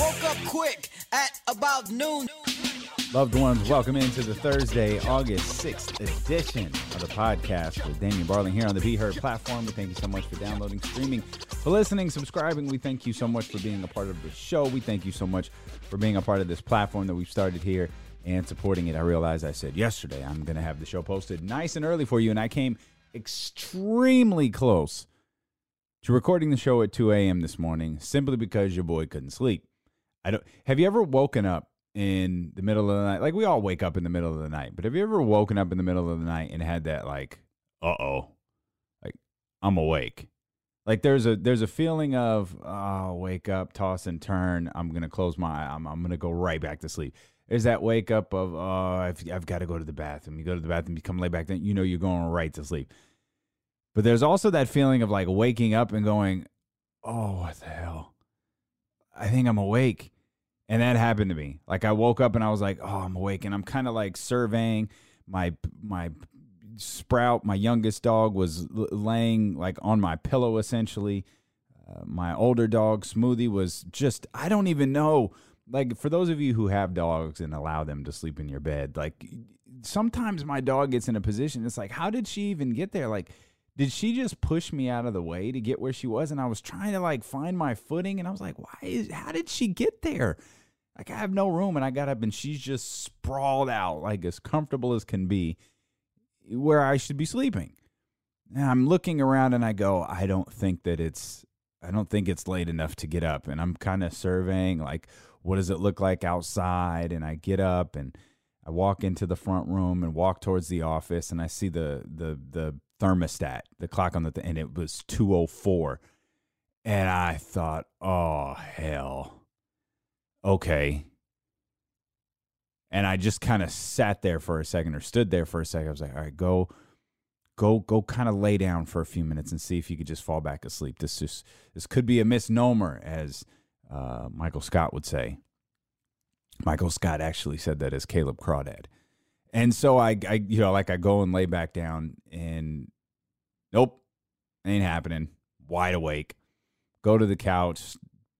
Woke up quick at about noon. Loved ones, welcome into the Thursday, August 6th edition of the podcast with Damien Barling here on the Be Heard platform. We thank you so much for downloading, streaming, for listening, subscribing. We thank you so much for being a part of the show. We thank you so much for being a part of this platform that we've started here and supporting it. I realized I said yesterday I'm going to have the show posted nice and early for you, and I came extremely close to recording the show at 2 a.m. this morning simply because your boy couldn't sleep. I don't. Have you ever woken up in the middle of the night? Like we all wake up in the middle of the night, but have you ever woken up in the middle of the night and had that like, uh oh, like I'm awake. Like there's a there's a feeling of oh wake up toss and turn I'm gonna close my I'm I'm gonna go right back to sleep. There's that wake up of oh I've I've got to go to the bathroom. You go to the bathroom, you come lay back, then you know you're going right to sleep. But there's also that feeling of like waking up and going, oh what the hell, I think I'm awake. And that happened to me. Like I woke up and I was like, "Oh, I'm awake." And I'm kind of like surveying my my Sprout, my youngest dog, was laying like on my pillow essentially. Uh, my older dog, Smoothie, was just I don't even know. Like for those of you who have dogs and allow them to sleep in your bed, like sometimes my dog gets in a position. It's like, how did she even get there? Like did she just push me out of the way to get where she was? And i was trying to like find my footing and i was like why is how did she get there? Like i have no room and i got up and she's just sprawled out like as comfortable as can be where i should be sleeping. And i'm looking around and i go i don't think that it's i don't think it's late enough to get up. And i'm kind of surveying like what does it look like outside? And i get up and I walk into the front room and walk towards the office, and I see the the the thermostat, the clock on the th- and it was two oh four, and I thought, oh hell, okay. And I just kind of sat there for a second, or stood there for a second. I was like, all right, go, go, go, kind of lay down for a few minutes and see if you could just fall back asleep. This just this could be a misnomer, as uh, Michael Scott would say. Michael Scott actually said that as Caleb Crawdad. And so I, I, you know, like I go and lay back down and nope, ain't happening. Wide awake. Go to the couch,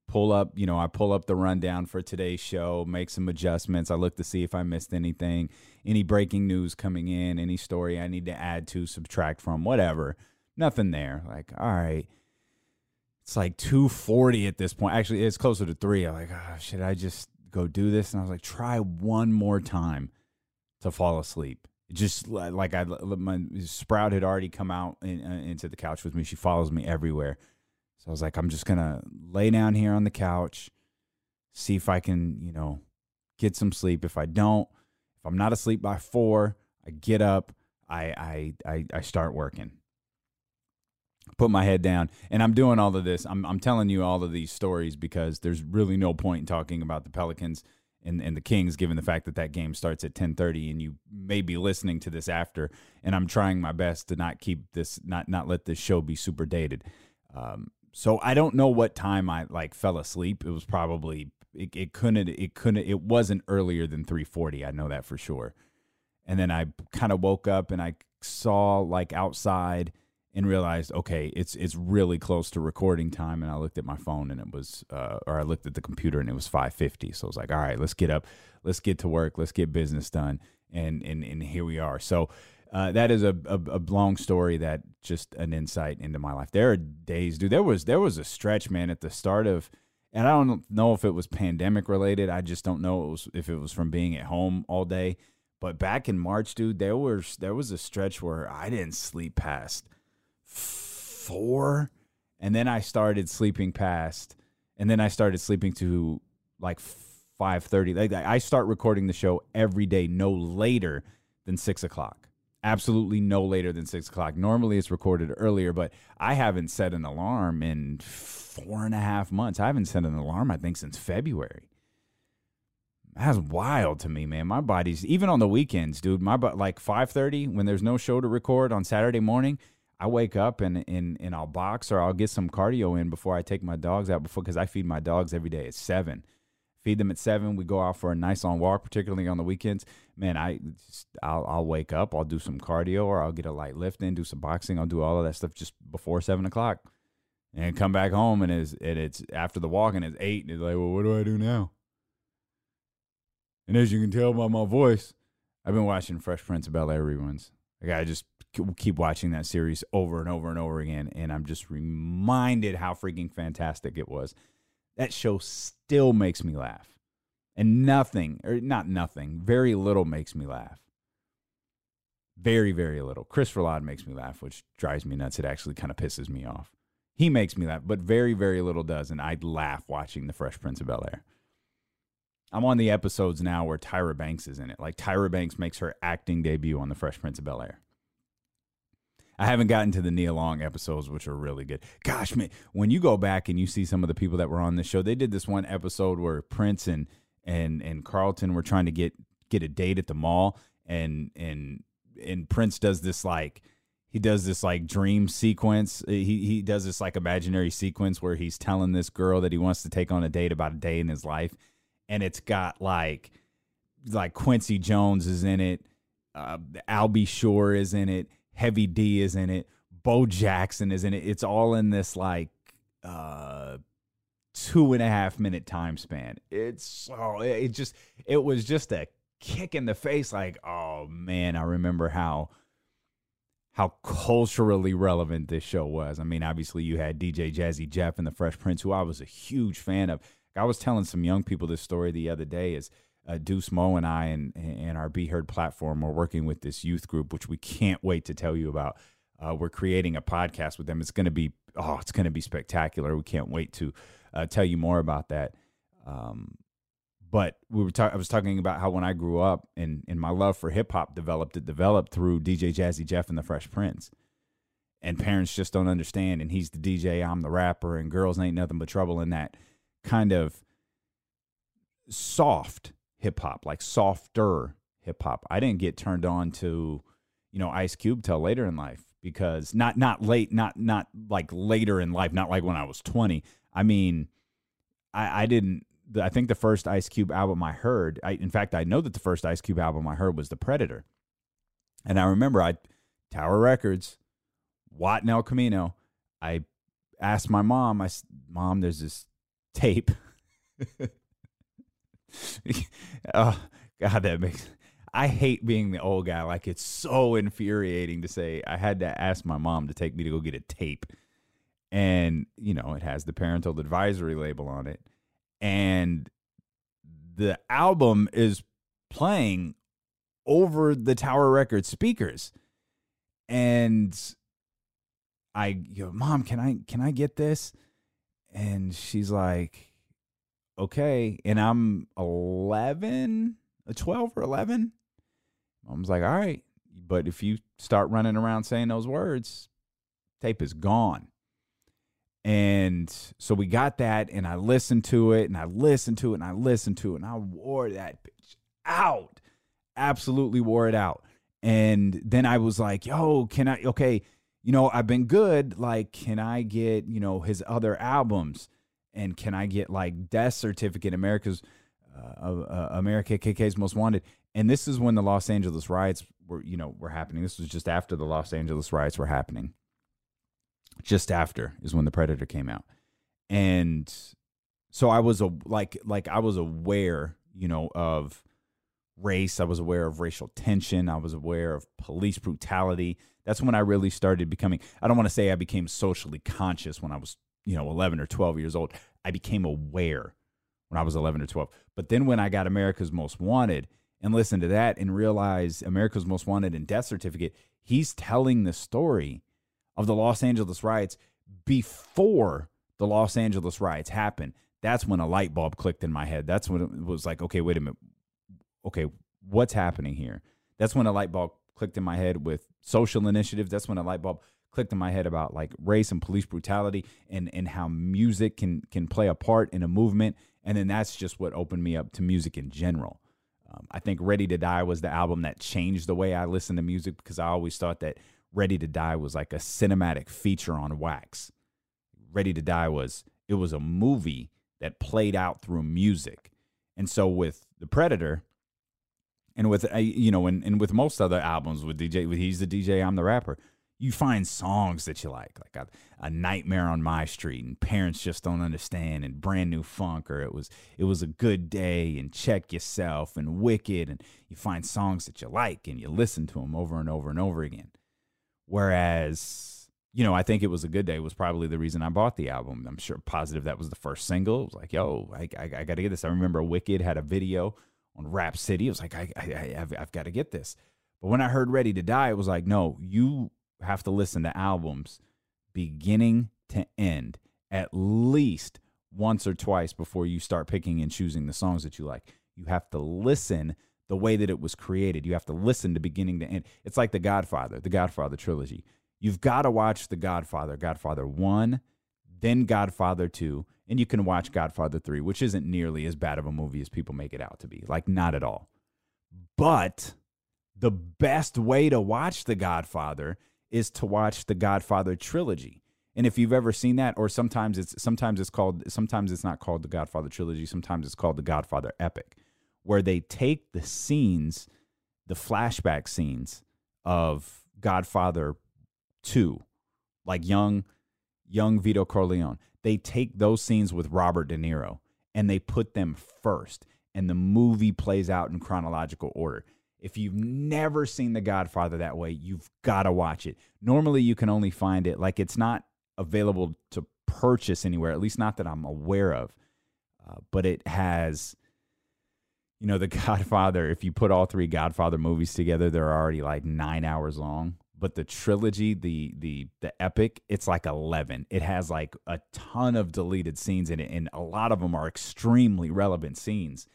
pull up, you know, I pull up the rundown for today's show, make some adjustments. I look to see if I missed anything, any breaking news coming in, any story I need to add to, subtract from, whatever. Nothing there. Like, all right. It's like 240 at this point. Actually, it's closer to three. I'm like, oh, should I just go do this? And I was like, try one more time to fall asleep. Just like I, my Sprout had already come out in, uh, into the couch with me. She follows me everywhere. So I was like, I'm just gonna lay down here on the couch, see if I can, you know, get some sleep. If I don't, if I'm not asleep by four, I get up, I I I, I start working. Put my head down, and I'm doing all of this. I'm I'm telling you all of these stories because there's really no point in talking about the Pelicans and, and the Kings, given the fact that that game starts at 10:30, and you may be listening to this after. And I'm trying my best to not keep this, not not let this show be super dated. Um, so I don't know what time I like fell asleep. It was probably it, it couldn't it couldn't it wasn't earlier than 3:40. I know that for sure. And then I kind of woke up and I saw like outside and realized okay it's it's really close to recording time and i looked at my phone and it was uh, or i looked at the computer and it was 5.50 so i was like all right let's get up let's get to work let's get business done and and, and here we are. So uh, that is a, a, a long story that just an insight into my life. There are days dude there was there was a stretch man at the start of and i don't know if it was pandemic related i just don't know it was, if it was from being at home all day but back in march dude there was there was a stretch where i didn't sleep past four, and then I started sleeping past, and then I started sleeping to like five thirty. Like I start recording the show every day, no later than six o'clock. Absolutely no later than six o'clock. Normally it's recorded earlier, but I haven't set an alarm in four and a half months. I haven't set an alarm, I think, since February. That's wild to me, man. My body's even on the weekends, dude. My but like five thirty when there's no show to record on Saturday morning. I wake up and, and and I'll box or I'll get some cardio in before I take my dogs out before because I feed my dogs every day at seven. Feed them at seven. We go out for a nice long walk, particularly on the weekends. Man, I just, I'll I'll wake up. I'll do some cardio or I'll get a light lift in, do some boxing. I'll do all of that stuff just before seven o'clock. and come back home and it's and it's after the walk and it's eight and it's like, well, what do I do now? And as you can tell by my voice, I've been watching Fresh Prince of Bel Air reruns. Like I just keep watching that series over and over and over again, and I'm just reminded how freaking fantastic it was. That show still makes me laugh, and nothing, or not nothing, very little makes me laugh. Very, very little. Chris Rillard makes me laugh, which drives me nuts. It actually kind of pisses me off. He makes me laugh, but very, very little does, and I'd laugh watching The Fresh Prince of Bel Air. I'm on the episodes now where Tyra Banks is in it. Like Tyra Banks makes her acting debut on The Fresh Prince of Bel Air. I haven't gotten to the Nia Long episodes, which are really good. Gosh, man, when you go back and you see some of the people that were on the show, they did this one episode where Prince and and and Carlton were trying to get get a date at the mall, and and and Prince does this like he does this like dream sequence. He he does this like imaginary sequence where he's telling this girl that he wants to take on a date about a day in his life, and it's got like like Quincy Jones is in it, uh, Al B. Sure is in it, Heavy D is in it, Bo Jackson is in it. It's all in this like uh, two and a half minute time span. It's so it just it was just a kick in the face. Like oh man, I remember how how culturally relevant this show was. I mean, obviously you had DJ Jazzy Jeff and the Fresh Prince, who I was a huge fan of. I was telling some young people this story the other day. Is uh, Deuce Mo and I and and our Be Heard platform are working with this youth group, which we can't wait to tell you about. Uh, we're creating a podcast with them. It's going to be oh, it's going to be spectacular. We can't wait to uh, tell you more about that. Um, but we were. I was talking about how when I grew up and and my love for hip hop developed. It developed through DJ Jazzy Jeff and the Fresh Prince. And parents just don't understand. And he's the DJ, I'm the rapper, and girls ain't nothing but trouble in that kind of soft hip hop, like softer hip hop. I didn't get turned on to, you know, Ice Cube till later in life because not not late, not not like later in life, not like when I was 20. I mean, I, I didn't I think the first Ice Cube album I heard, I in fact I know that the first Ice Cube album I heard was The Predator. And I remember I Tower Records, Watt and El Camino. I asked my mom, I mom, there's this tape. oh God, that makes I hate being the old guy. Like it's so infuriating to say I had to ask my mom to take me to go get a tape. And, you know, it has the parental advisory label on it. And the album is playing over the Tower Records speakers. And I go, Mom, can I can I get this? And she's like, okay. And I'm 11, uh, 12 or 11. Mom's like, all right. But if you start running around saying those words, tape is gone. And so we got that, and I listened to it, and I listened to it, and I listened to it, and I wore that bitch out. Absolutely wore it out. And then I was like, yo, can I, okay, you know, I've been good. Like, can I get, you know, his other albums? And can I get like death certificate, America's, uh, uh, America KK's Most Wanted? And this is when the Los Angeles riots were, you know, were happening. This was just after the Los Angeles riots were happening. Just after is when the Predator came out, and so I was a like like I was aware, you know, of race. I was aware of racial tension. I was aware of police brutality. That's when I really started becoming, I don't want to say I became socially conscious when I was, you know, 11 or 12 years old. I became aware when I was 11 or 12. But then when I got America's Most Wanted and listened to that and realized America's Most Wanted and Death Certificate, he's telling the story of the Los Angeles riots before the Los Angeles riots happened. That's when a light bulb clicked in my head. That's when it was like, okay, wait a minute okay, what's happening here? That's when a light bulb clicked in my head with social initiatives. That's when a light bulb clicked in my head about like race and police brutality and and how music can can play a part in a movement. And then that's just what opened me up to music in general. Um, I think Ready to Die was the album that changed the way I listen to music because I always thought that Ready to Die was like a cinematic feature on wax. Ready to Die was it was a movie that played out through music. And so with The Predator, and with uh, you know, and, and with most other albums with DJ, he's the DJ, I'm the rapper. you find songs that you like, like a, a, Nightmare on My Street and Parents Just Don't Understand and Brand New Funk, or it was it was a good day and Check Yourself and Wicked, and you find songs that you like and you listen to them over and over and over again. Whereas, you know, I think it was a good day was probably the reason I bought the album. I'm sure positive that was the first single. It was like, yo, I, I, I got to get this. I remember Wicked had a video on Rap City. It was like, I, I, I've, I've got to get this. But when I heard Ready to Die, it was like, no, you have to listen to albums beginning to end at least once or twice before you start picking and choosing the songs that you like. You have to listen the way that it was created. You have to listen to beginning to end. It's like The Godfather, the Godfather trilogy. You've got to watch The Godfather, Godfather 1, then Godfather 2, and you can watch Godfather 3, which isn't nearly as bad of a movie as people make it out to be. Like, not at all. But the best way to watch The Godfather is to watch the Godfather trilogy. And if you've ever seen that, or sometimes it's sometimes it's called sometimes it's not called the Godfather trilogy, sometimes it's called the Godfather epic, where they take the scenes, the flashback scenes of Godfather 2, like young young Vito Corleone. They take those scenes with Robert De Niro and they put them first and the movie plays out in chronological order. If you've never seen The Godfather that way, you've got to watch it. Normally, you can only find it like it's not available to purchase anywhere, at least not that I'm aware of. Uh, but it has, you know, The Godfather. If you put all three Godfather movies together, they're already like nine hours long. But the trilogy, the the the epic, it's like eleven. It has like a ton of deleted scenes in it, and a lot of them are extremely relevant scenes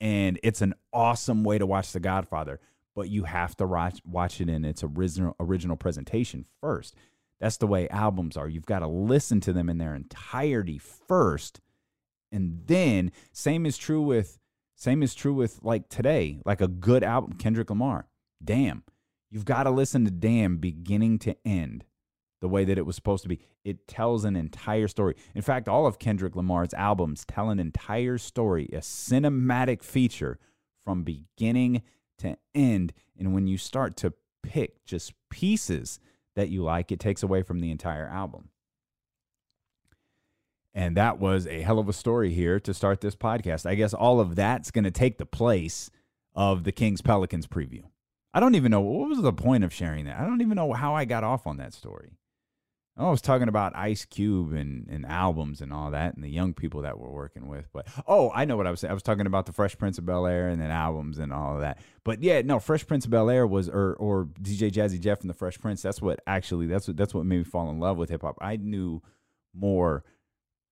and it's an awesome way to watch The Godfather. But you have to watch watch it in its original original presentation first. That's the way albums are. You've got to listen to them in their entirety first, and then same is true with same is true with like today, like a good album, Kendrick Lamar. Damn, you've got to listen to Damn beginning to end the way that it was supposed to be. It tells an entire story. In fact, all of Kendrick Lamar's albums tell an entire story, a cinematic feature from beginning to end. And when you start to pick just pieces that you like, it takes away from the entire album. And that was a hell of a story here to start this podcast. I guess all of that's going to take the place of the Kings Pelicans preview. I don't even know what was the point of sharing that. I don't even know how I got off on that story. Oh, I was talking about Ice Cube and, and albums and all that and the young people that we're working with. But oh, I know what I was saying. I was talking about the Fresh Prince of Bel Air and then albums and all of that. But yeah, no, Fresh Prince of Bel Air was or or DJ Jazzy Jeff and the Fresh Prince. That's what actually that's what that's what made me fall in love with hip hop. I knew more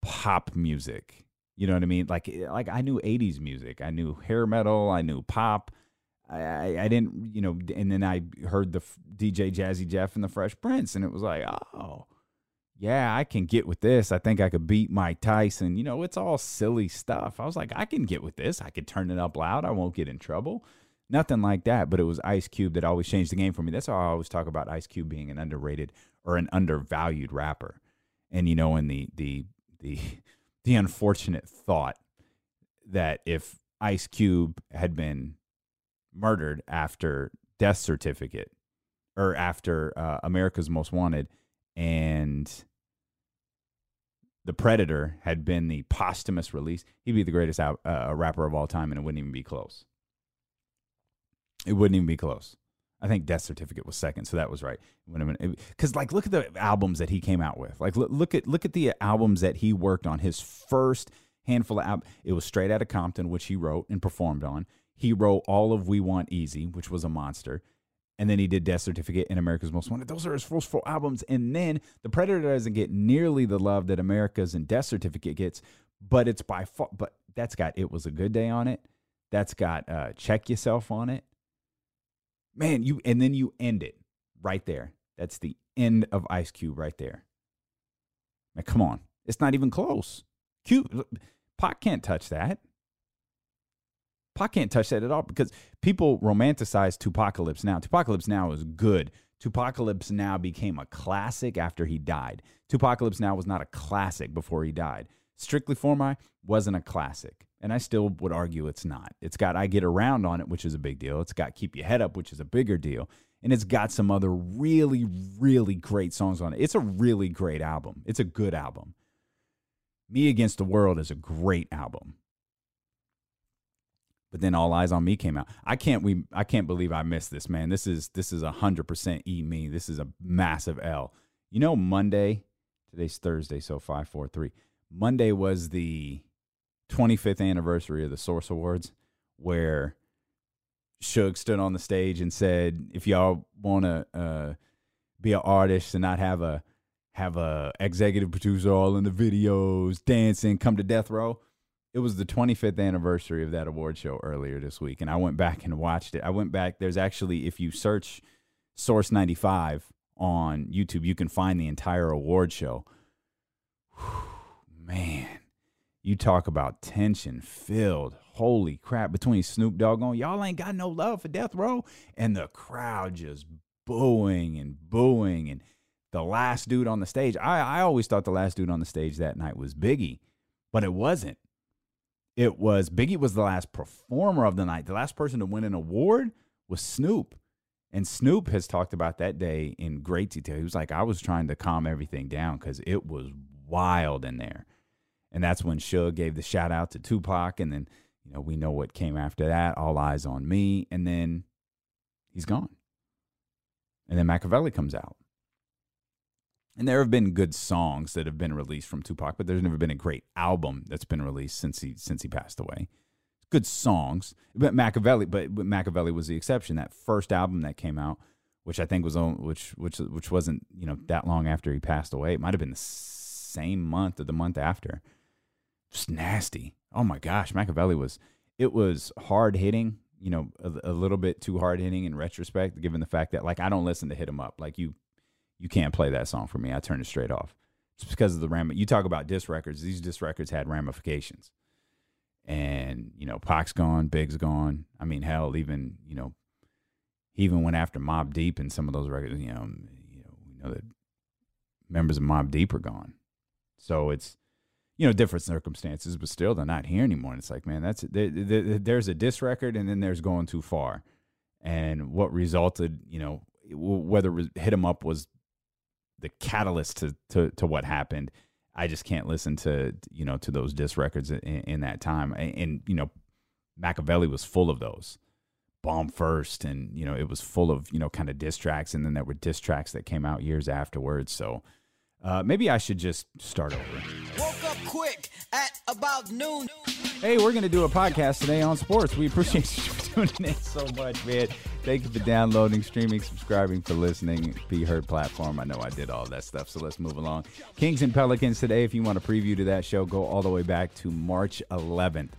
pop music. You know what I mean? Like eh, like I knew 80s music. I knew hair metal, I knew pop. I, I didn't, you know, and then I heard the DJ Jazzy Jeff and the Fresh Prince, and it was like, oh, yeah, I can get with this. I think I could beat Mike Tyson. You know, it's all silly stuff. I was like, I can get with this. I could turn it up loud. I won't get in trouble. Nothing like that. But it was Ice Cube that always changed the game for me. That's how I always talk about Ice Cube being an underrated or an undervalued rapper. And you know, in the the the the unfortunate thought that if Ice Cube had been murdered after death certificate or after uh, America's Most Wanted and the Predator had been the posthumous release, he'd be the greatest out, uh, rapper of all time, and it wouldn't even be close. It wouldn't even be close. I think Death Certificate was second, so that was right. Because like, look at the albums that he came out with. Like, look, look at look at the albums that he worked on. His first handful of albums, it was Straight out of Compton, which he wrote and performed on. He wrote all of We Want Eazy, which was a monster and then he did Death Certificate and America's Most Wanted. Those are his first four albums, and then The Predator doesn't get nearly the love that America's and Death Certificate gets, but it's by far. But that's got It Was a Good Day on it. That's got uh, Check Yourself on it. Man, you and then you end it right there. That's the end of Ice Cube right there. Man, come on, it's not even close. Cube, Pac can't touch that. Pac can't touch that at all because people romanticize Tupacalypse now. Tupacalypse now is good. Tupacalypse now became a classic after he died. Tupacalypse now was not a classic before he died. Strictly for My wasn't a classic. And I still would argue it's not. It's got I Get Around on it, which is a big deal. It's got Keep Your Head Up, which is a bigger deal. And it's got some other really, really great songs on it. It's a really great album. It's a good album. Me Against the World is a great album. But then All Eyes on Me came out. I can't we I can't believe I missed this, man. This is this is a hundred percent e me. This is a massive L. You know, Monday, today's Thursday, so five, four, three. Monday was the 25th anniversary of the Source Awards, where Suge stood on the stage and said, "If y'all want to uh, be an artist and not have a have a executive producer all in the videos, dancing, come to Death Row." It was the 25th anniversary of that award show earlier this week, and I went back and watched it. I went back. There's actually, if you search Source 95 on YouTube, you can find the entire award show. Man, you talk about tension filled. Holy crap! Between Snoop Dogg on, y'all ain't got no love for Death Row, and the crowd just booing and booing, and the last dude on the stage. I I always thought the last dude on the stage that night was Biggie, but it wasn't. It was Biggie was the last performer of the night. The last person to win an award was Snoop. And Snoop has talked about that day in great detail. He was like, I was trying to calm everything down because it was wild in there. And that's when Suge gave the shout out to Tupac. And then, you know, we know what came after that All Eyes on Me. And then he's gone. And then Makaveli comes out. And there have been good songs that have been released from Tupac, but there's never been a great album that's been released since he since he passed away. Good songs, but Makaveli, but, but Makaveli was the exception. That first album that came out, which I think was on, which which which wasn't you know that long after he passed away. It might have been the same month or the month after. Just nasty. Oh my gosh, Makaveli was it was hard hitting. You know, a, a little bit too hard hitting in retrospect, given the fact that like I don't listen to hit 'Em Up. Like you you can't play that song for me. I turn it straight off. Just because of the ram. You talk about disc records. These disc records had ramifications, and you know, Pac's gone, Big's gone. I mean, hell, even you know, he even went after Mobb Deep and some of those records. You know, um, you know, we know that members of Mobb Deep are gone, so it's you know different circumstances, but still they're not here anymore. And it's like, man, that's there, there, there's a disc record, and then there's going too far, and what resulted, you know, whether hit him up was the catalyst to, to to what happened. I just can't listen to you know to those disc records in, in that time. And, and, you know, Makaveli was full of those. Bomb first, and you know it was full of you know kind of diss tracks, and then there were diss tracks that came out years afterwards. So uh, maybe I should just start over. Woke up quick at about noon. Hey, we're going to do a podcast today on sports. We appreciate you tuning in so much, man. Thank you for downloading, streaming, subscribing, for listening. Be Heard platform. I know I did all that stuff, so let's move along. Kings and Pelicans today. If you want a preview to that show, go all the way back to March 11th.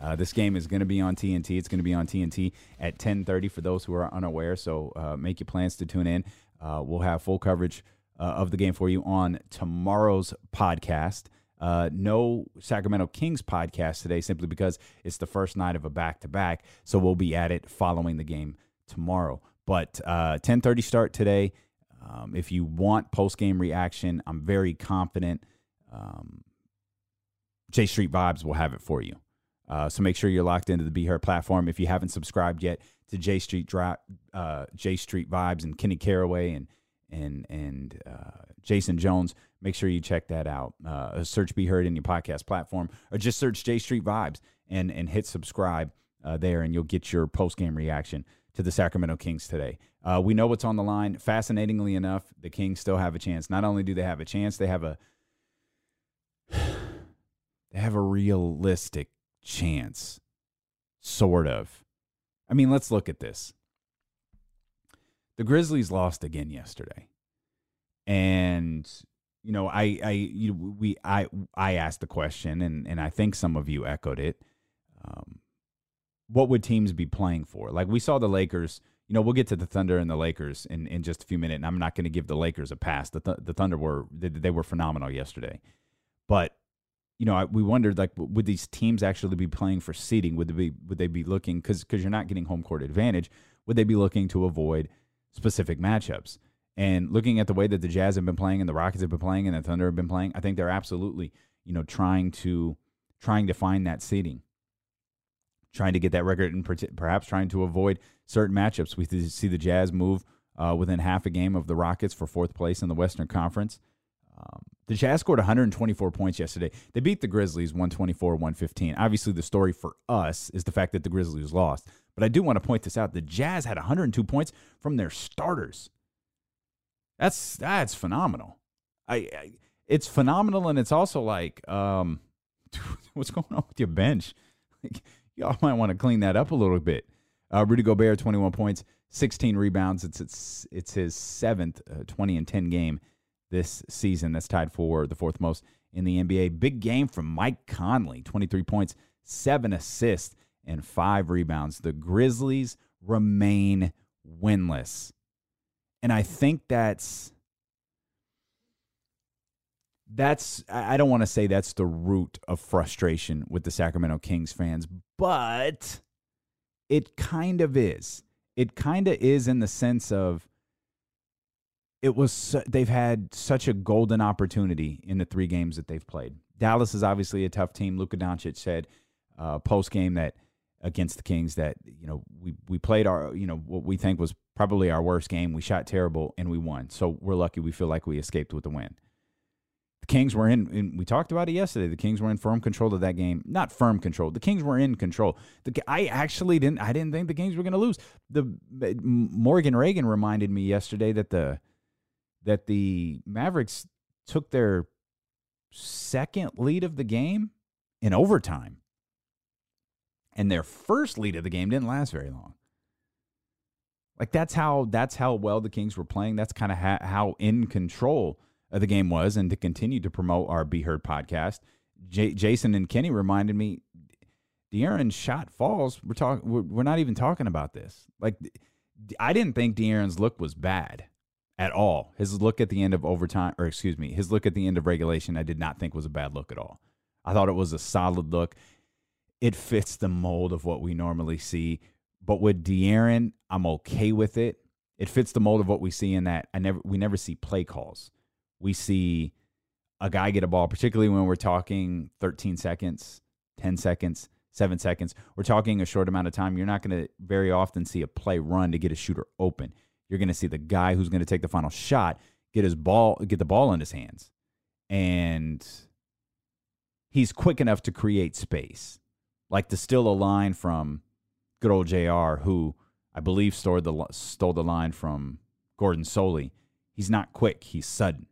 Uh, this game is going to be on TNT. It's going to be on TNT at 10:30 for those who are unaware. So uh, make your plans to tune in. Uh, we'll have full coverage uh, of the game for you on tomorrow's podcast. Uh, no Sacramento Kings podcast today, simply because it's the first night of a back to back. So we'll be at it following the game tomorrow. But uh, 10:30 start today. Um, if you want post game reaction, I'm very confident. Um, J Street Vibes will have it for you. Uh, so make sure you're locked into the Be Heard platform. If you haven't subscribed yet to J Street Dri- uh, J Street Vibes and Kenny Caraway and and and uh, Jason Jones, make sure you check that out. Uh, search Be Heard in your podcast platform, or just search J Street Vibes and and hit subscribe uh, there, and you'll get your post game reaction to the Sacramento Kings today. Uh, we know what's on the line. Fascinatingly enough, the Kings still have a chance. Not only do they have a chance, they have a they have a realistic chance, sort of. I mean, let's look at this. The Grizzlies lost again yesterday, and you know, I, I, you, we, I, I asked the question, and and I think some of you echoed it. Um, what would teams be playing for? Like we saw the Lakers. You know, we'll get to the Thunder and the Lakers in, in just a few minutes. And I'm not going to give the Lakers a pass. The, th- the Thunder were they, they, were phenomenal yesterday, but you know, I, we wondered like would these teams actually be playing for seeding? Would they be would they be looking because because you're not getting home court advantage? Would they be looking to avoid specific matchups? And looking at the way that the Jazz have been playing and the Rockets have been playing and the Thunder have been playing, I think they're absolutely you know, trying to trying to find that seeding, trying to get that record, and perhaps trying to avoid certain matchups. We see the Jazz move uh, within half a game of the Rockets for fourth place in the Western Conference. Um, the Jazz scored 124 points yesterday. They beat the Grizzlies 124 115. Obviously, the story for us is the fact that the Grizzlies lost. But I do want to point this out. The Jazz had 102 points from their starters. That's that's phenomenal. I, I it's phenomenal, and it's also like, um, what's going on with your bench? Like, y'all might want to clean that up a little bit. Uh, Rudy Gobert, 21 points, 16 rebounds. It's it's it's his seventh uh, 20 and 10 game this season. That's tied for the fourth most in the NBA. Big game from Mike Conley, 23 points, seven assists, and five rebounds. The Grizzlies remain winless. And I think that's that's I don't want to say that's the root of frustration with the Sacramento Kings fans, but it kind of is. It kind of is in the sense of it was they've had such a golden opportunity in the three games that they've played. Dallas is obviously a tough team. Luka Doncic said uh, post game that against the Kings that you know we we played our you know what we think was probably our worst game. We shot terrible and we won. So we're lucky. We feel like we escaped with the win. The Kings were in, in we talked about it yesterday. The Kings were in firm control of that game. Not firm control. The Kings were in control. The I actually didn't I didn't think the Kings were going to lose. The uh, Morgan Ragan reminded me yesterday that the that the Mavericks took their second lead of the game in overtime. And their first lead of the game didn't last very long. Like that's how that's how well the Kings were playing. That's kind of ha- how in control the game was. And to continue to promote our Be Heard podcast, J- Jason and Kenny reminded me, De'Aaron shot falls. We're talking. We're, we're not even talking about this. Like I didn't think De'Aaron's look was bad at all. His look at the end of overtime, or excuse me, his look at the end of regulation, I did not think was a bad look at all. I thought it was a solid look. It fits the mold of what we normally see. But with De'Aaron, I'm okay with it. It fits the mold of what we see in that I never we never see play calls. We see a guy get a ball, particularly when we're talking 13 seconds, 10 seconds, seven seconds. We're talking a short amount of time. You're not going to very often see a play run to get a shooter open. You're going to see the guy who's going to take the final shot get his ball, get the ball in his hands, and he's quick enough to create space, like to steal a line from good old J.R., who I believe stole the stole the line from Gordon Solie. He's not quick; he's sudden,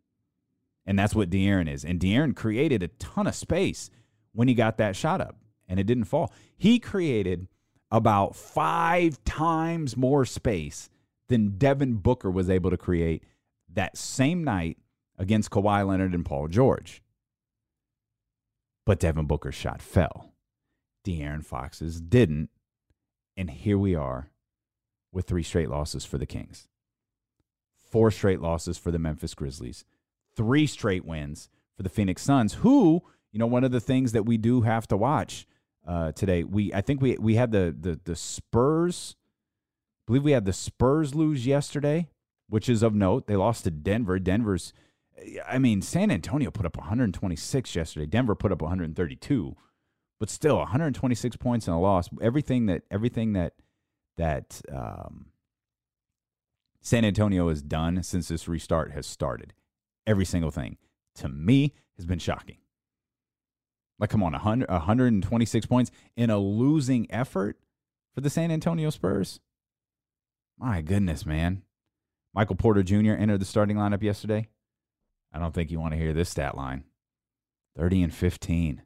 and that's what De'Aaron is. And De'Aaron created a ton of space when he got that shot up, and it didn't fall. He created about five times more space than Devin Booker was able to create that same night against Kawhi Leonard and Paul George. But Devin Booker's shot fell. De'Aaron Fox's didn't. And here we are with three straight losses for the Kings, four straight losses for the Memphis Grizzlies, three straight wins for the Phoenix Suns, who, you know, one of the things that we do have to watch uh, today, we I think we we had the the the Spurs believe we had the Spurs lose yesterday, which is of note. They lost to Denver. Denver's, I mean, San Antonio put up 126 yesterday. Denver put up 132, but still 126 points and a loss. Everything that everything that that um, San Antonio has done since this restart has started. Every single thing to me has been shocking. Like, come on, 100, 126 points in a losing effort for the San Antonio Spurs. My goodness, man. Michael Porter Jr. entered the starting lineup yesterday. I don't think you want to hear this stat line 30 and 15.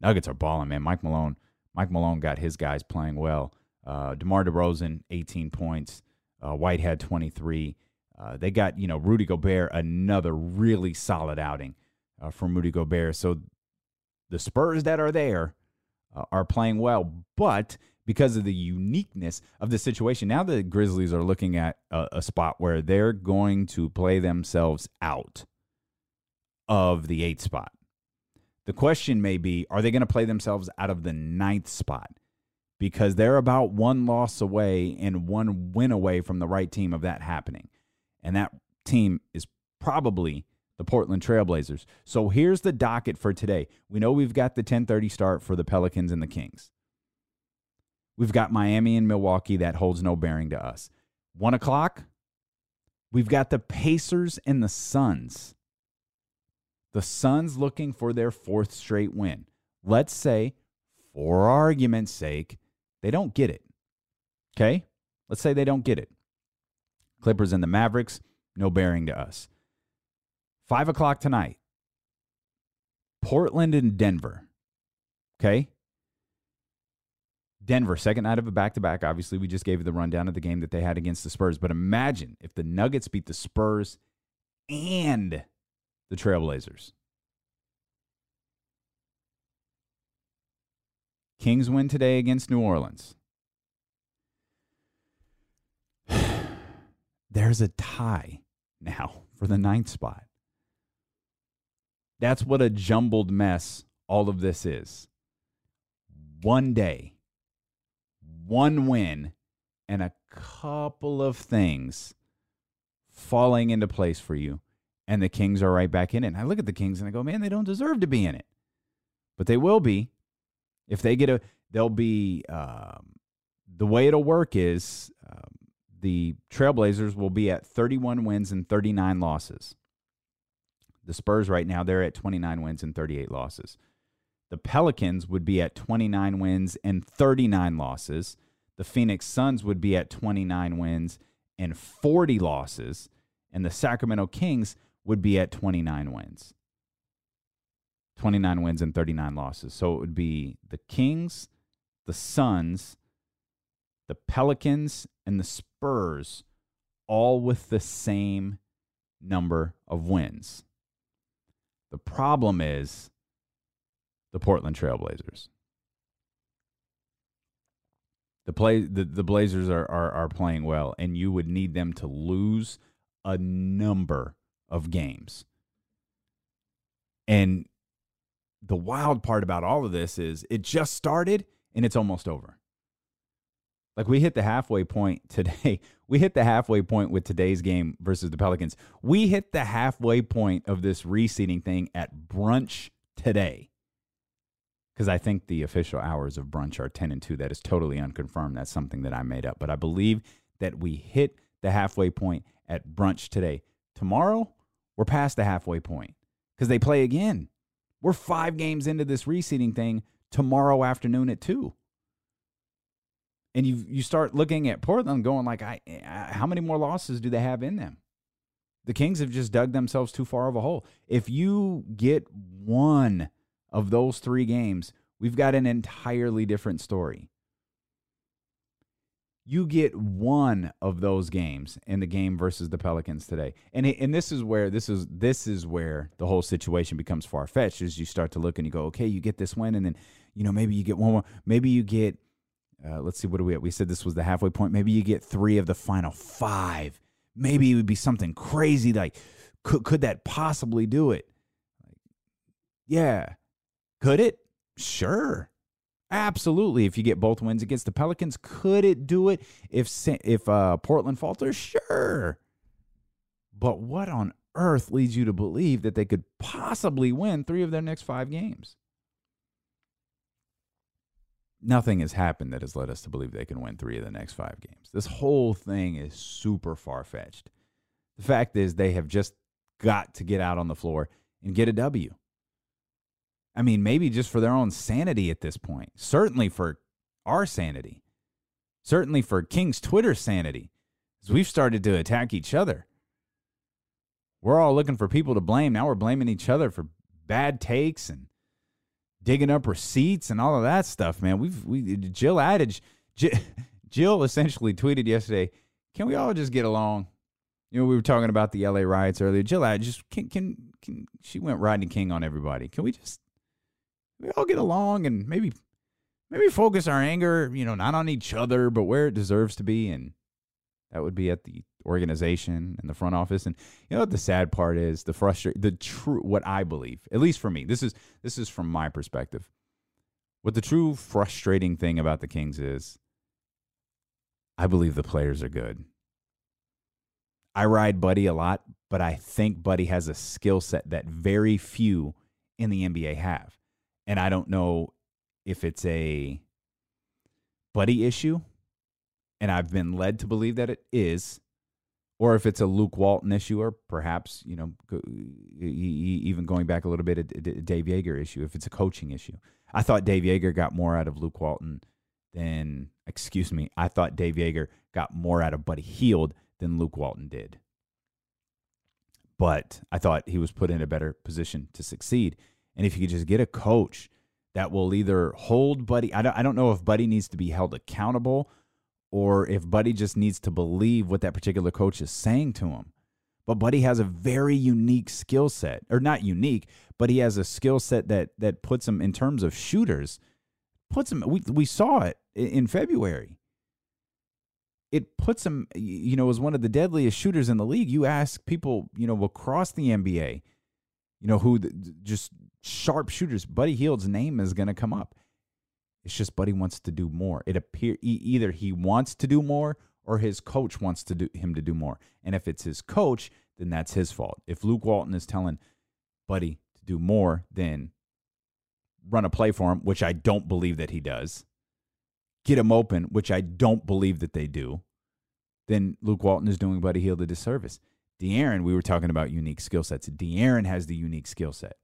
Nuggets are balling, man. Mike Malone. Mike Malone got his guys playing well. Uh, DeMar DeRozan, 18 points. Uh, Whitehead, 23. Uh, they got, you know, Rudy Gobert, another really solid outing uh, from Rudy Gobert. So the Spurs that are there uh, are playing well, but because of the uniqueness of the situation. Now the Grizzlies are looking at a, a spot where they're going to play themselves out of the eight spot. The question may be are they going to play themselves out of the ninth spot? Because they're about one loss away and one win away from the right team of that happening. And that team is probably the Portland Trailblazers. So here's the docket for today. We know we've got the 10:30 start for the Pelicans and the Kings. We've got Miami and Milwaukee that holds no bearing to us. One o'clock, we've got the Pacers and the Suns. The Suns looking for their fourth straight win. Let's say, for argument's sake, they don't get it. Okay? Let's say they don't get it. Clippers and the Mavericks, no bearing to us. Five o'clock tonight, Portland and Denver. Okay? Denver, second night of a back to back. Obviously, we just gave you the rundown of the game that they had against the Spurs. But imagine if the Nuggets beat the Spurs and the Trailblazers. Kings win today against New Orleans. There's a tie now for the ninth spot. That's what a jumbled mess all of this is. One day, one win, and a couple of things falling into place for you and the Kings are right back in it. And I look at the Kings and I go, man, they don't deserve to be in it, but they will be if they get a. They'll be um, the way it'll work is um, the Trailblazers will be at 31 wins and 39 losses. The Spurs right now they're at 29 wins and 38 losses. The Pelicans would be at 29 wins and 39 losses. The Phoenix Suns would be at 29 wins and 40 losses. And the Sacramento Kings would be at 29 wins. 29 wins and 39 losses. So it would be the Kings, the Suns, the Pelicans, and the Spurs all with the same number of wins. The problem is the Portland Trailblazers. The play the, the Blazers are, are are playing well, and you would need them to lose a number of games. And the wild part about all of this is it just started and it's almost over. Like we hit the halfway point today. We hit the halfway point with today's game versus the Pelicans. We hit the halfway point of this reseeding thing at brunch today. Because I think the official hours of brunch are 10 and 2. That is totally unconfirmed. That's something that I made up. But I believe that we hit the halfway point at brunch today. Tomorrow, we're past the halfway point because they play again. We're five games into this reseeding thing tomorrow afternoon at 2 and you you start looking at Portland going like I, I how many more losses do they have in them? The Kings have just dug themselves too far of a hole. If you get one of those 3 games, we've got an entirely different story. You get one of those games in the game versus the Pelicans today. And and this is where this is this is where the whole situation becomes far-fetched as you start to look and you go, "Okay, you get this win and then, you know, maybe you get one more, maybe you get uh, let's see, what do we at? We said this was the halfway point. Maybe you get three of the final five. Maybe it would be something crazy like, could, could that possibly do it? Like, yeah. Could it? Sure. Absolutely. If you get both wins against the Pelicans, could it do it? If if uh, Portland falters, sure. But what on earth leads you to believe that they could possibly win three of their next five games? nothing has happened that has led us to believe they can win three of the next five games. This whole thing is super far fetched. The fact is, they have just got to get out on the floor and get a W. I mean, maybe just for their own sanity at this point. Certainly for our sanity. Certainly for King's Twitter sanity. As we've started to attack each other. We're all looking for people to blame. Now we're blaming each other for bad takes and digging up receipts and all of that stuff, man. We've we Jill Adage, Jill essentially tweeted yesterday, "Can we all just get along?" You know, we were talking about the LA riots earlier. Jill Adage just can can can she went Rodney King on everybody. Can we just we all get along and maybe maybe focus our anger, you know, not on each other, but where it deserves to be, and that would be at the organization and the front office. And you know what the sad part is? The frustrate the true what I believe, at least for me. This is this is from my perspective. What the true frustrating thing about the Kings is I believe the players are good. I ride Buddy a lot, but I think Buddy has a skill set that very few in the NBA have. And I don't know if it's a Buddy issue, and I've been led to believe that it is, or if it's a Luke Walton issue, or perhaps, you know, even going back a little bit, a Dave Joerger issue, if it's a coaching issue. I thought Dave Joerger got more out of Luke Walton than, excuse me, I thought Dave Joerger got more out of Buddy Hield than Luke Walton did. But I thought he was put in a better position to succeed. And if you could just get a coach that will either hold Buddy, I don't, I don't know if Buddy needs to be held accountable or if Buddy just needs to believe what that particular coach is saying to him. But Buddy has a very unique skill set, or not unique, but he has a skill set that that puts him in terms of shooters, puts him. We we saw it in February. It puts him, you know, as one of the deadliest shooters in the league. You ask people, you know, across the NBA, you know, who just sharp shooters. Buddy Hield's name is going to come up. It's just Buddy wants to do more. It appear either he wants to do more or his coach wants to do him to do more. And if it's his coach, then that's his fault. If Luke Walton is telling Buddy to do more than run a play for him, which I don't believe that he does, get him open, which I don't believe that they do, then Luke Walton is doing Buddy Hield a disservice. De'Aaron, we were talking about unique skill sets. De'Aaron has the unique skill set.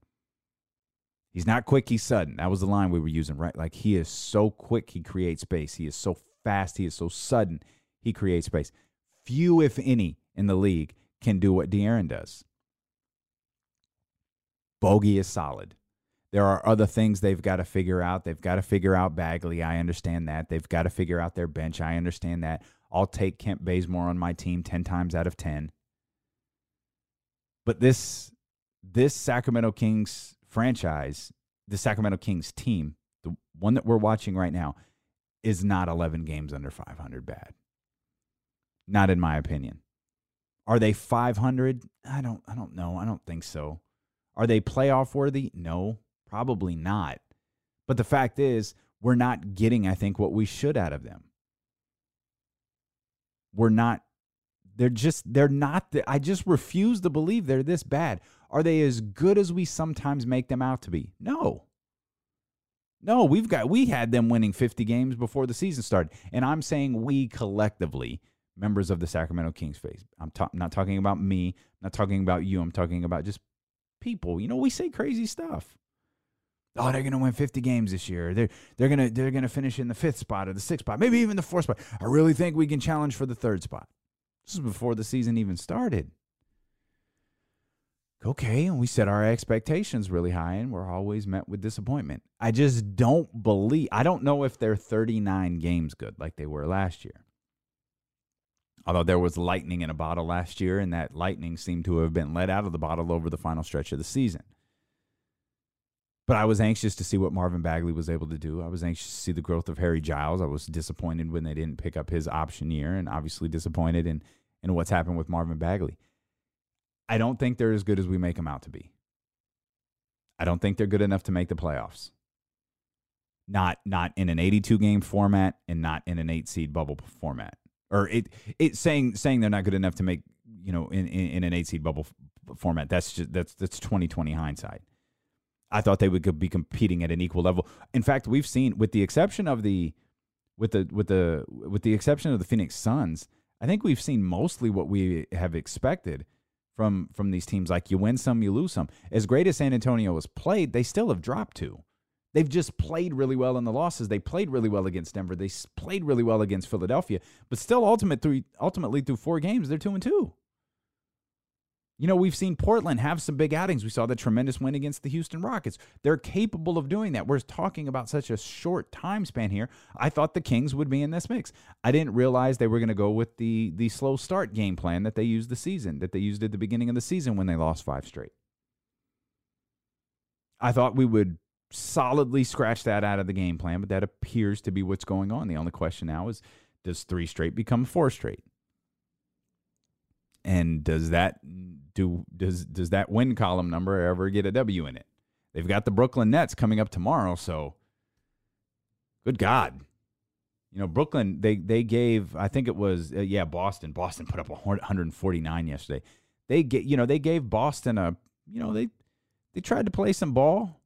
He's not quick, he's sudden. That was the line we were using, right? Like he is so quick, he creates space. He is so fast, he is so sudden, he creates space. Few, if any, in the league can do what De'Aaron does. Bogey is solid. There are other things they've got to figure out. They've got to figure out Bagley. I understand that. They've got to figure out their bench. I understand that. I'll take Kent Bazemore on my team 10 times out of 10. But this this Sacramento Kings franchise, the Sacramento Kings team, the one that we're watching right now, is not 11 games under 500 bad. Not in my opinion. Are they 500? I don't I don't know. I don't think so. Are they playoff worthy? No, probably not. But the fact is, we're not getting I think what we should out of them. We're not they're just they're not the, I just refuse to believe they're this bad. Are they as good as we sometimes make them out to be? No. No, we've got we had them winning 50 games before the season started. And I'm saying we collectively, members of the Sacramento Kings face. I'm ta- not talking about me, not talking about you. I'm talking about just people. You know, we say crazy stuff. Oh, they're gonna win 50 games this year. They're they're gonna they're gonna finish in the fifth spot or the sixth spot, maybe even the fourth spot. I really think we can challenge for the third spot. This is before the season even started. Okay, and we set our expectations really high, and we're always met with disappointment. I just don't believe, I don't know if they're 39 games good like they were last year. Although there was lightning in a bottle last year, and that lightning seemed to have been let out of the bottle over the final stretch of the season. But I was anxious to see what Marvin Bagley was able to do. I was anxious to see the growth of Harry Giles. I was disappointed when they didn't pick up his option year, and obviously disappointed in, in what's happened with Marvin Bagley. I don't think they're as good as we make them out to be. I don't think they're good enough to make the playoffs. Not not in an 82 game format and not in an 8 seed bubble format. Or it it saying saying they're not good enough to make, you know, in in, in an 8 seed bubble f- format. That's just that's that's 2020 hindsight. I thought they would be competing at an equal level. In fact, we've seen, with the exception of the, with the with the with the exception of the Phoenix Suns, I think we've seen mostly what we have expected from from these teams. Like you win some, you lose some. As great as San Antonio has played, they still have dropped two. They've just played really well in the losses. They played really well against Denver. They played really well against Philadelphia. But still, ultimate three, ultimately through four games, they're two and two. You know, we've seen Portland have some big outings. We saw the tremendous win against the Houston Rockets. They're capable of doing that. We're talking about such a short time span here. I thought the Kings would be in this mix. I didn't realize they were going to go with the the slow start game plan that they used the season, that they used at the beginning of the season when they lost five straight. I thought we would solidly scratch that out of the game plan, but that appears to be what's going on. The only question now is does three straight become four straight? And does that do does does that win column number ever get a W in it? They've got the Brooklyn Nets coming up tomorrow, so good God. You know, Brooklyn they they gave I think it was uh, yeah Boston Boston put up 149 yesterday. They get you know they gave Boston a you know they they tried to play some ball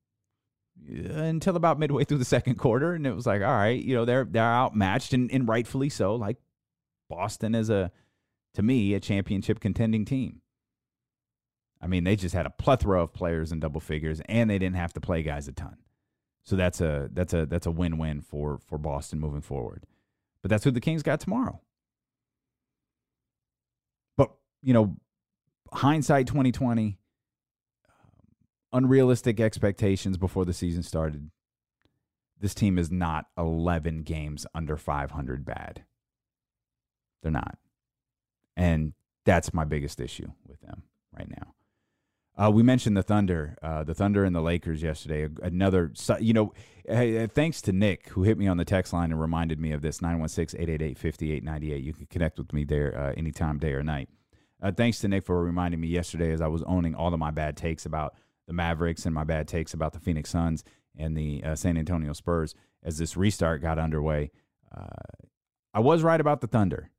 uh, until about midway through the second quarter, and it was like all right, you know they're they're outmatched and, and rightfully so. Like Boston is a to me a championship contending team. I mean, they just had a plethora of players in double figures, and they didn't have to play guys a ton. So that's a that's a that's a win win for for Boston moving forward. But that's who the Kings got tomorrow. But you know, hindsight twenty twenty, um, unrealistic expectations before the season started. This team is not eleven games under five hundred bad. They're not, and that's my biggest issue with them right now. Uh, we mentioned the Thunder, uh, the Thunder and the Lakers yesterday. Another, you know, uh, thanks to Nick who hit me on the text line and reminded me of this 916-888-5898. You can connect with me there uh, anytime, day or night. Uh, thanks to Nick for reminding me yesterday as I was owning all of my bad takes about the Mavericks and my bad takes about the Phoenix Suns and the uh, San Antonio Spurs as this restart got underway. I was right about the Thunder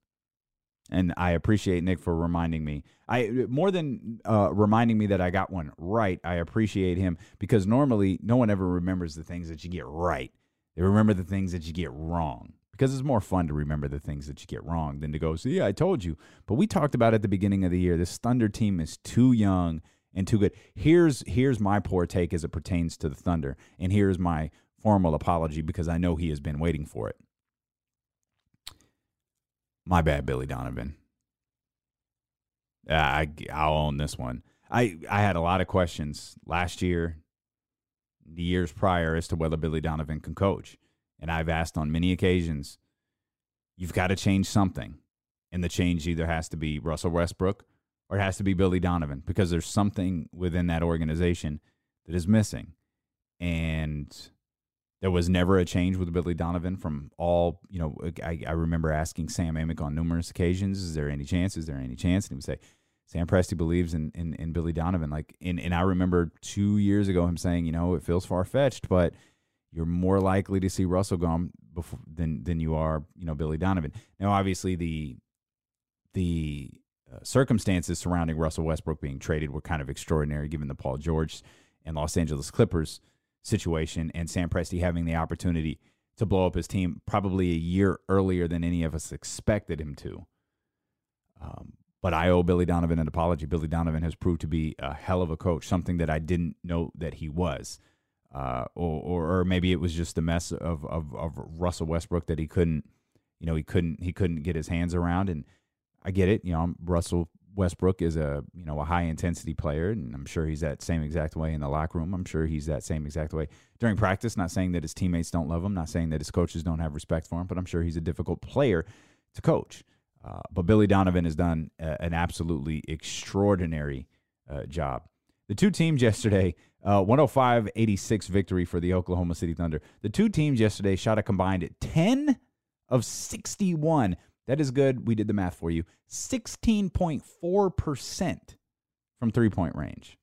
and I appreciate Nick for reminding me. I more than uh, reminding me that I got one right. I appreciate him because normally no one ever remembers the things that you get right. They remember the things that you get wrong because it's more fun to remember the things that you get wrong than to go, "See, yeah, I told you." But we talked about at the beginning of the year. This Thunder team is too young and too good. Here's here's my poor take as it pertains to the Thunder, and here's my formal apology because I know he has been waiting for it. My bad, Billy Donovan. I I'll own this one. I I had a lot of questions last year, the years prior, as to whether Billy Donovan can coach, and I've asked on many occasions. You've got to change something, and the change either has to be Russell Westbrook or it has to be Billy Donovan because there's something within that organization that is missing, and there was never a change with Billy Donovan from all, you know, I, I remember asking Sam Amick on numerous occasions, is there any chance? Is there any chance? And he would say, Sam Presti believes in, in, in Billy Donovan. Like, and, and I remember two years ago him saying, you know, it feels far fetched, but you're more likely to see Russell gone before than than you are, you know, Billy Donovan. Now, obviously, the the uh, circumstances surrounding Russell Westbrook being traded were kind of extraordinary, given the Paul George and Los Angeles Clippers situation and Sam Presti having the opportunity to blow up his team probably a year earlier than any of us expected him to. Um, but I owe Billy Donovan an apology. Billy Donovan has proved to be a hell of a coach, something that I didn't know that he was. Uh, or, or, maybe it was just the mess of, of, of Russell Westbrook that he couldn't, you know, he couldn't he couldn't get his hands around. And I get it, you know, Russell Westbrook is a you know a high intensity player, and I'm sure he's that same exact way in the locker room. I'm sure he's that same exact way during practice. Not saying that his teammates don't love him, not saying that his coaches don't have respect for him, but I'm sure he's a difficult player to coach. Uh, but Billy Donovan has done a, an absolutely extraordinary uh, job. The two teams yesterday, uh, 105 86 victory for the Oklahoma City Thunder. The two teams yesterday shot a combined 10 of 61 that is good. We did the math for you. 16.4% from three point range.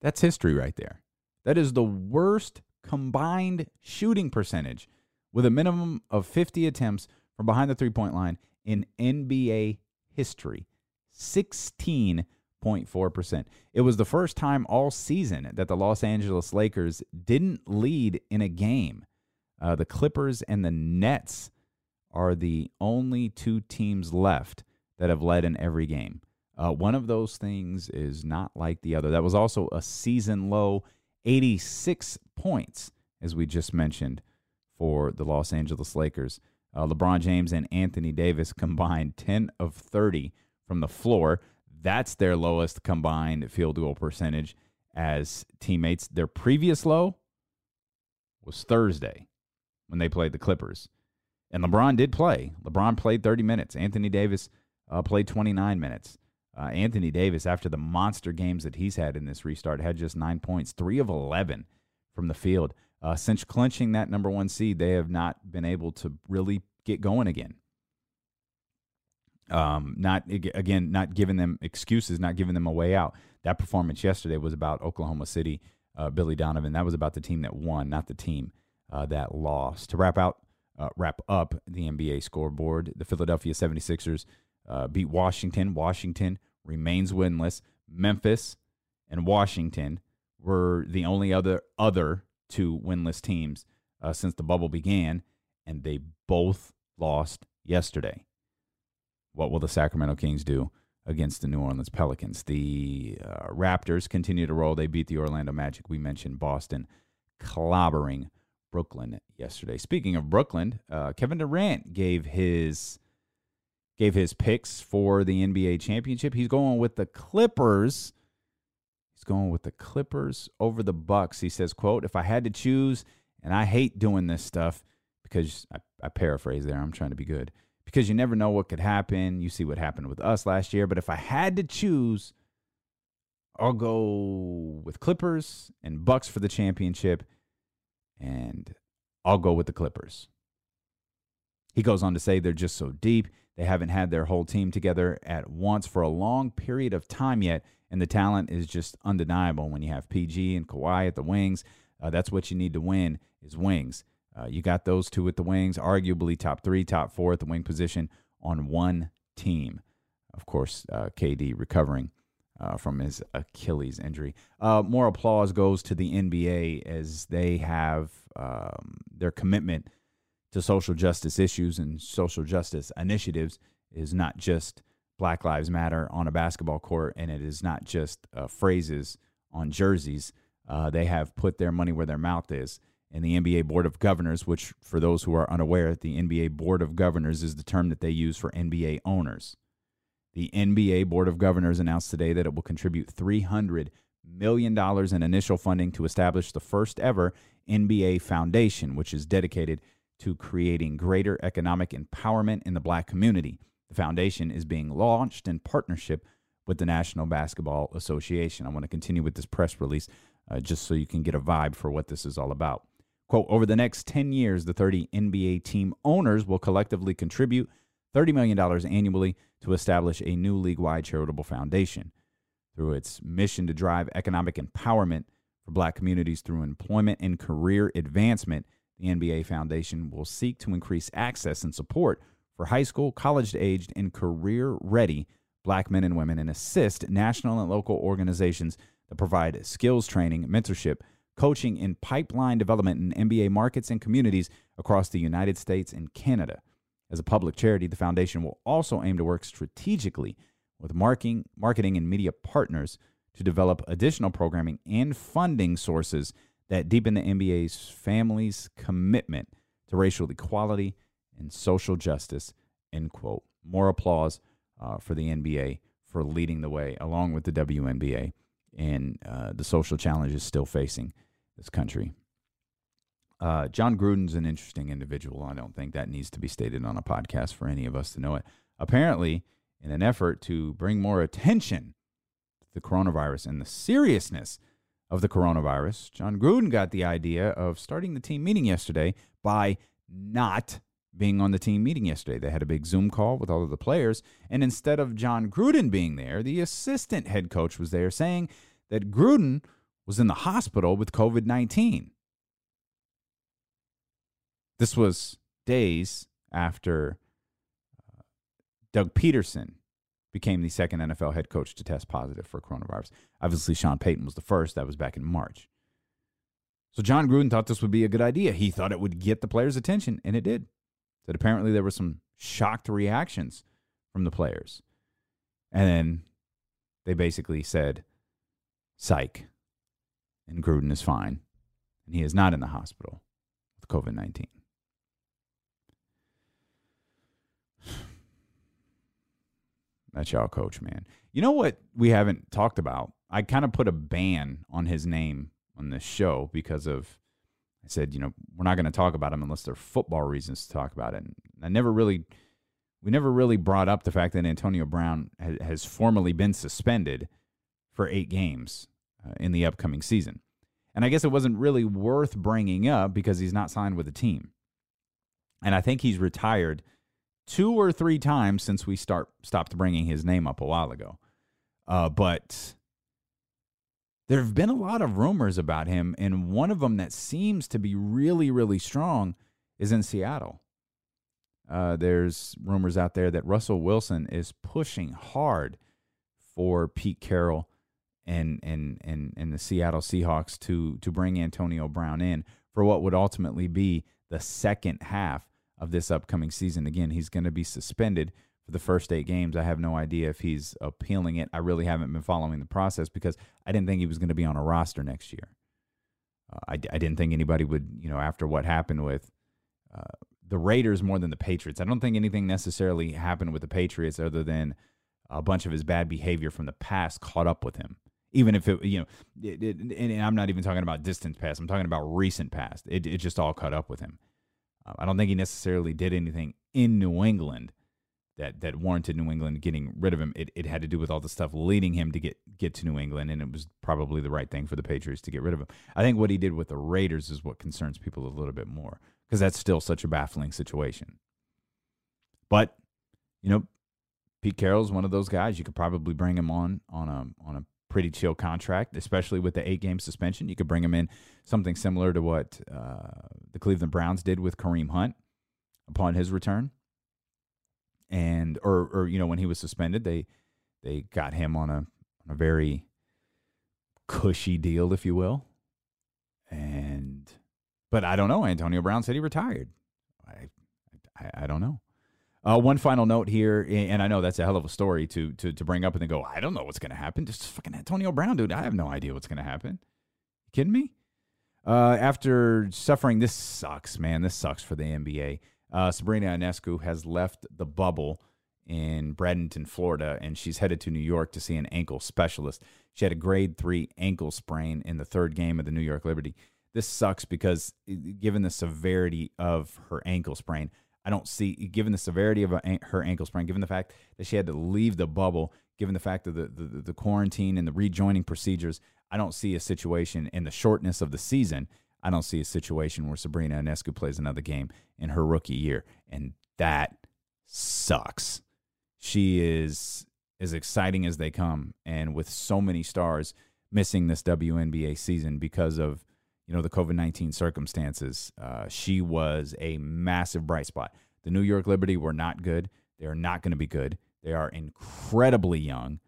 That's history right there. That is the worst combined shooting percentage with a minimum of 50 attempts from behind the three point line in NBA history. 16.4%. It was the first time all season that the Los Angeles Lakers didn't lead in a game. Uh, the Clippers and the Nets are the only two teams left that have led in every game. Uh, one of those things is not like the other. That was also a season low 86 points, as we just mentioned, for the Los Angeles Lakers. Uh, LeBron James and Anthony Davis combined 10 of 30 from the floor. That's their lowest combined field goal percentage as teammates. Their previous low was Thursday when they played the Clippers. And LeBron did play. LeBron played 30 minutes. Anthony Davis uh, played 29 minutes. Uh, Anthony Davis, after the monster games that he's had in this restart, had just nine points, three of 11 from the field. Uh, since clinching that number one seed, they have not been able to really get going again. Um, not again, not giving them excuses, not giving them a way out. That performance yesterday was about Oklahoma City, uh, Billy Donovan. That was about the team that won, not the team uh, that lost. To wrap out, uh, wrap up the NBA scoreboard, the Philadelphia 76ers uh, beat Washington. Washington remains winless. Memphis and Washington were the only other other two winless teams uh, since the bubble began, and they both lost yesterday. What will the Sacramento Kings do against the New Orleans Pelicans? The uh, Raptors continue to roll. They beat the Orlando Magic. We mentioned Boston clobbering Brooklyn yesterday. Speaking of Brooklyn, uh, Kevin Durant gave his gave his picks for the NBA championship. He's going with the Clippers. He's going with the Clippers over the Bucks. He says, "quote If I had to choose, and I hate doing this stuff because I, I paraphrase there. I'm trying to be good because you never know what could happen. You see what happened with us last year. But if I had to choose, I'll go with Clippers and Bucks for the championship, and I'll go with the Clippers." He goes on to say they're just so deep. They haven't had their whole team together at once for a long period of time yet, and the talent is just undeniable when you have PG and Kawhi at the wings. Uh, that's what you need to win is wings. Uh, you got those two at the wings, arguably top three, top four at the wing position on one team. Of course, uh, KD recovering uh, from his Achilles injury. Uh, more applause goes to the NBA as they have um, their commitment to social justice issues and social justice initiatives is not just Black Lives Matter on a basketball court, and it is not just uh, phrases on jerseys. Uh, they have put their money where their mouth is. And the NBA Board of Governors, which, for those who are unaware, the NBA Board of Governors is the term that they use for NBA owners. The NBA Board of Governors announced today that it will contribute $300 million in initial funding to establish the first ever NBA Foundation, which is dedicated to creating greater economic empowerment in the black community. The foundation is being launched in partnership with the National Basketball Association. I want to continue with this press release uh, just so you can get a vibe for what this is all about. Quote Over the next 10 years, the 30 NBA team owners will collectively contribute $30 million annually to establish a new league wide charitable foundation. Through its mission to drive economic empowerment for black communities through employment and career advancement, the NBA Foundation will seek to increase access and support for high school, college aged, and career ready black men and women and assist national and local organizations that provide skills training, mentorship, coaching, and pipeline development in NBA markets and communities across the United States and Canada. As a public charity, the foundation will also aim to work strategically with marketing, marketing and media partners to develop additional programming and funding sources that deepen the NBA's family's commitment to racial equality and social justice. End quote. More applause uh, for the NBA for leading the way, along with the WNBA, and uh, the social challenges still facing this country. Uh, Jon Gruden's an interesting individual. I don't think that needs to be stated on a podcast for any of us to know it. Apparently, in an effort to bring more attention to the coronavirus and the seriousness of the coronavirus, Jon Gruden got the idea of starting the team meeting yesterday by not being on the team meeting yesterday. They had a big Zoom call with all of the players, and instead of Jon Gruden being there, the assistant head coach was there saying that Gruden was in the hospital with COVID 19. This was days after uh, Doug Pederson became the second NFL head coach to test positive for coronavirus. Obviously, Sean Payton was the first. That was back in March. So Jon Gruden thought this would be a good idea. He thought it would get the players' attention, and it did. That apparently there were some shocked reactions from the players. And then they basically said, psych. And Gruden is fine. And he is not in the hospital with COVID 19. That's y'all coach, man. You know what we haven't talked about? I kind of put a ban on his name on this show because of I said, you know, we're not going to talk about him unless there are football reasons to talk about it. And I never really we never really brought up the fact that Antonio Brown has, formally been suspended for 8 games uh, in the upcoming season. And I guess it wasn't really worth bringing up because he's not signed with a team. And I think he's retired two or three times since we start stopped bringing his name up a while ago. Uh, but there have been a lot of rumors about him, and one of them that seems to be really, really strong is in Seattle. Uh, there's rumors out there that Russell Wilson is pushing hard for Pete Carroll and and and and the Seattle Seahawks to to bring Antonio Brown in for what would ultimately be the second half of this upcoming season. Again, he's going to be suspended for the first eight games. I have no idea if he's appealing it. I really haven't been following the process because I didn't think he was going to be on a roster next year. Uh, I, I didn't think anybody would, you know, after what happened with uh, the Raiders more than the Patriots. I don't think anything necessarily happened with the Patriots other than a bunch of his bad behavior from the past caught up with him. Even if it, you know, it, it, and I'm not even talking about distance past. I'm talking about recent past. It, it just all caught up with him. Uh, I don't think he necessarily did anything in New England that that warranted New England getting rid of him. It, it had to do with all the stuff leading him to get get to New England, and it was probably the right thing for the Patriots to get rid of him. I think what he did with the Raiders is what concerns people a little bit more because that's still such a baffling situation. But you know, Pete Carroll's one of those guys. You could probably bring him on on a on a pretty chill contract, especially with the eight game suspension. You could bring him in something similar to what uh, the Cleveland Browns did with Kareem Hunt upon his return, and or or you know when he was suspended, they they got him on a on a very cushy deal, if you will, and but I don't know. Antonio Brown said he retired. I I, I don't know. Uh, one final note here, and I know that's a hell of a story to to to bring up and then go. I don't know what's going to happen. Just fucking Antonio Brown, dude. I have no idea what's going to happen. You kidding me? Uh, after suffering, this sucks, man. This sucks for the NBA. Uh, Sabrina Ionescu has left the bubble in Bradenton, Florida, and she's headed to New York to see an ankle specialist. She had a grade three ankle sprain in the third game of the New York Liberty. This sucks because, given the severity of her ankle sprain, I don't see, given the severity of her ankle sprain, given the fact that she had to leave the bubble, given the fact of the, the, the quarantine and the rejoining procedures, I don't see a situation in the shortness of the season. I don't see a situation where Sabrina Ionescu plays another game in her rookie year. And that sucks. She is as exciting as they come. And with so many stars missing this WNBA season because of you know the COVID nineteen circumstances, uh, she was a massive bright spot. The New York Liberty were not good. They are not going to be good. They are incredibly young.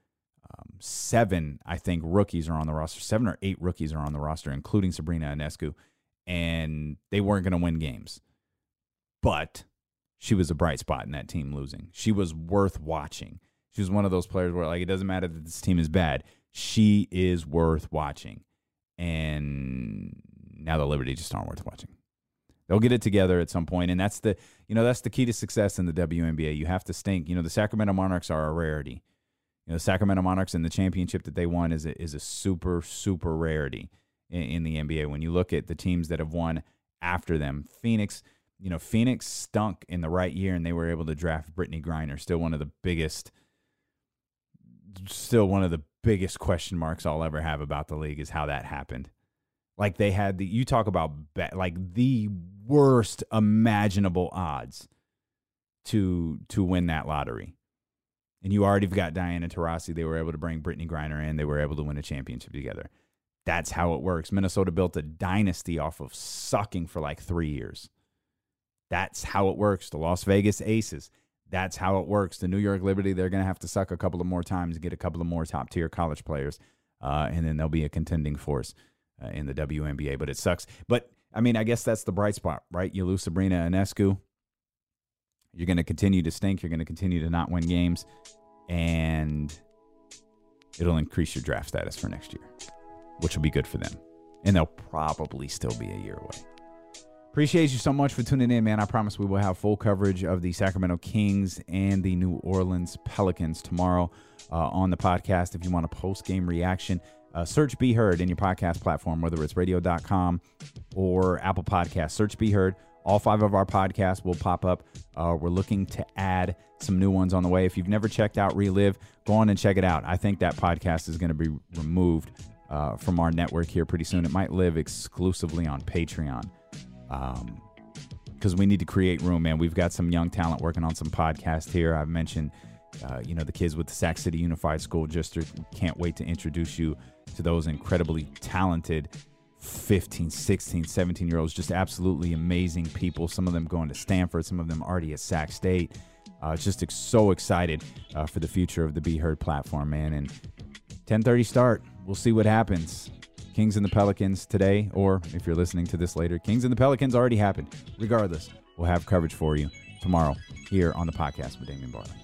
Um, seven, I think, rookies are on the roster. Seven or eight rookies are on the roster, including Sabrina Ionescu, and they weren't going to win games. But she was a bright spot in that team losing. She was worth watching. She was one of those players where, like, it doesn't matter that this team is bad. She is worth watching and now the Liberty just aren't worth watching. They'll get it together at some point, and that's the you know that's the key to success in the WNBA. You have to stink. You know the Sacramento Monarchs are a rarity. You know the Sacramento Monarchs and the championship that they won is a, is a super super rarity in, in the NBA. When you look at the teams that have won after them, Phoenix, you know Phoenix stunk in the right year, and they were able to draft Brittney Griner, still one of the biggest, still one of the biggest question marks I'll ever have about the league is how that happened. Like they had the you talk about like the worst imaginable odds to to win that lottery. And you already got Diana Taurasi. They were able to bring Brittney Griner in. They were able to win a championship together. That's how it works. Minnesota built a dynasty off of sucking for like three years. That's how it works. The Las Vegas Aces that's how it works. The New York Liberty, they're going to have to suck a couple of more times, get a couple of more top tier college players, uh, and then they'll be a contending force uh, in the WNBA. But it sucks. But I mean, I guess that's the bright spot, right? You lose Sabrina Ionescu. You're going to continue to stink. You're going to continue to not win games, and it'll increase your draft status for next year, which will be good for them. And they'll probably still be a year away. Appreciate you so much for tuning in, man. I promise we will have full coverage of the Sacramento Kings and the New Orleans Pelicans tomorrow uh, on the podcast. If you want a post game reaction, uh, search Be Heard in your podcast platform, whether it's radio.com or Apple Podcasts. Search Be Heard. All five of our podcasts will pop up. Uh, we're looking to add some new ones on the way. If you've never checked out Relive, go on and check it out. I think that podcast is going to be removed uh, from our network here pretty soon. It might live exclusively on Patreon because um, we need to create room, man. We've got some young talent working on some podcasts here. I've mentioned, uh, you know, the kids with the Sac City Unified School District. Can't wait to introduce you to those incredibly talented 15, 16, 17 year olds, just absolutely amazing people. Some of them going to Stanford, some of them already at Sac State. Uh, just ex- so excited uh, for the future of the Be Heard platform, man. And 10:30 start. We'll see what happens. Kings and the Pelicans today, or if you're listening to this later, Kings and the Pelicans already happened. Regardless, we'll have coverage for you tomorrow here on the podcast with Damien Barling.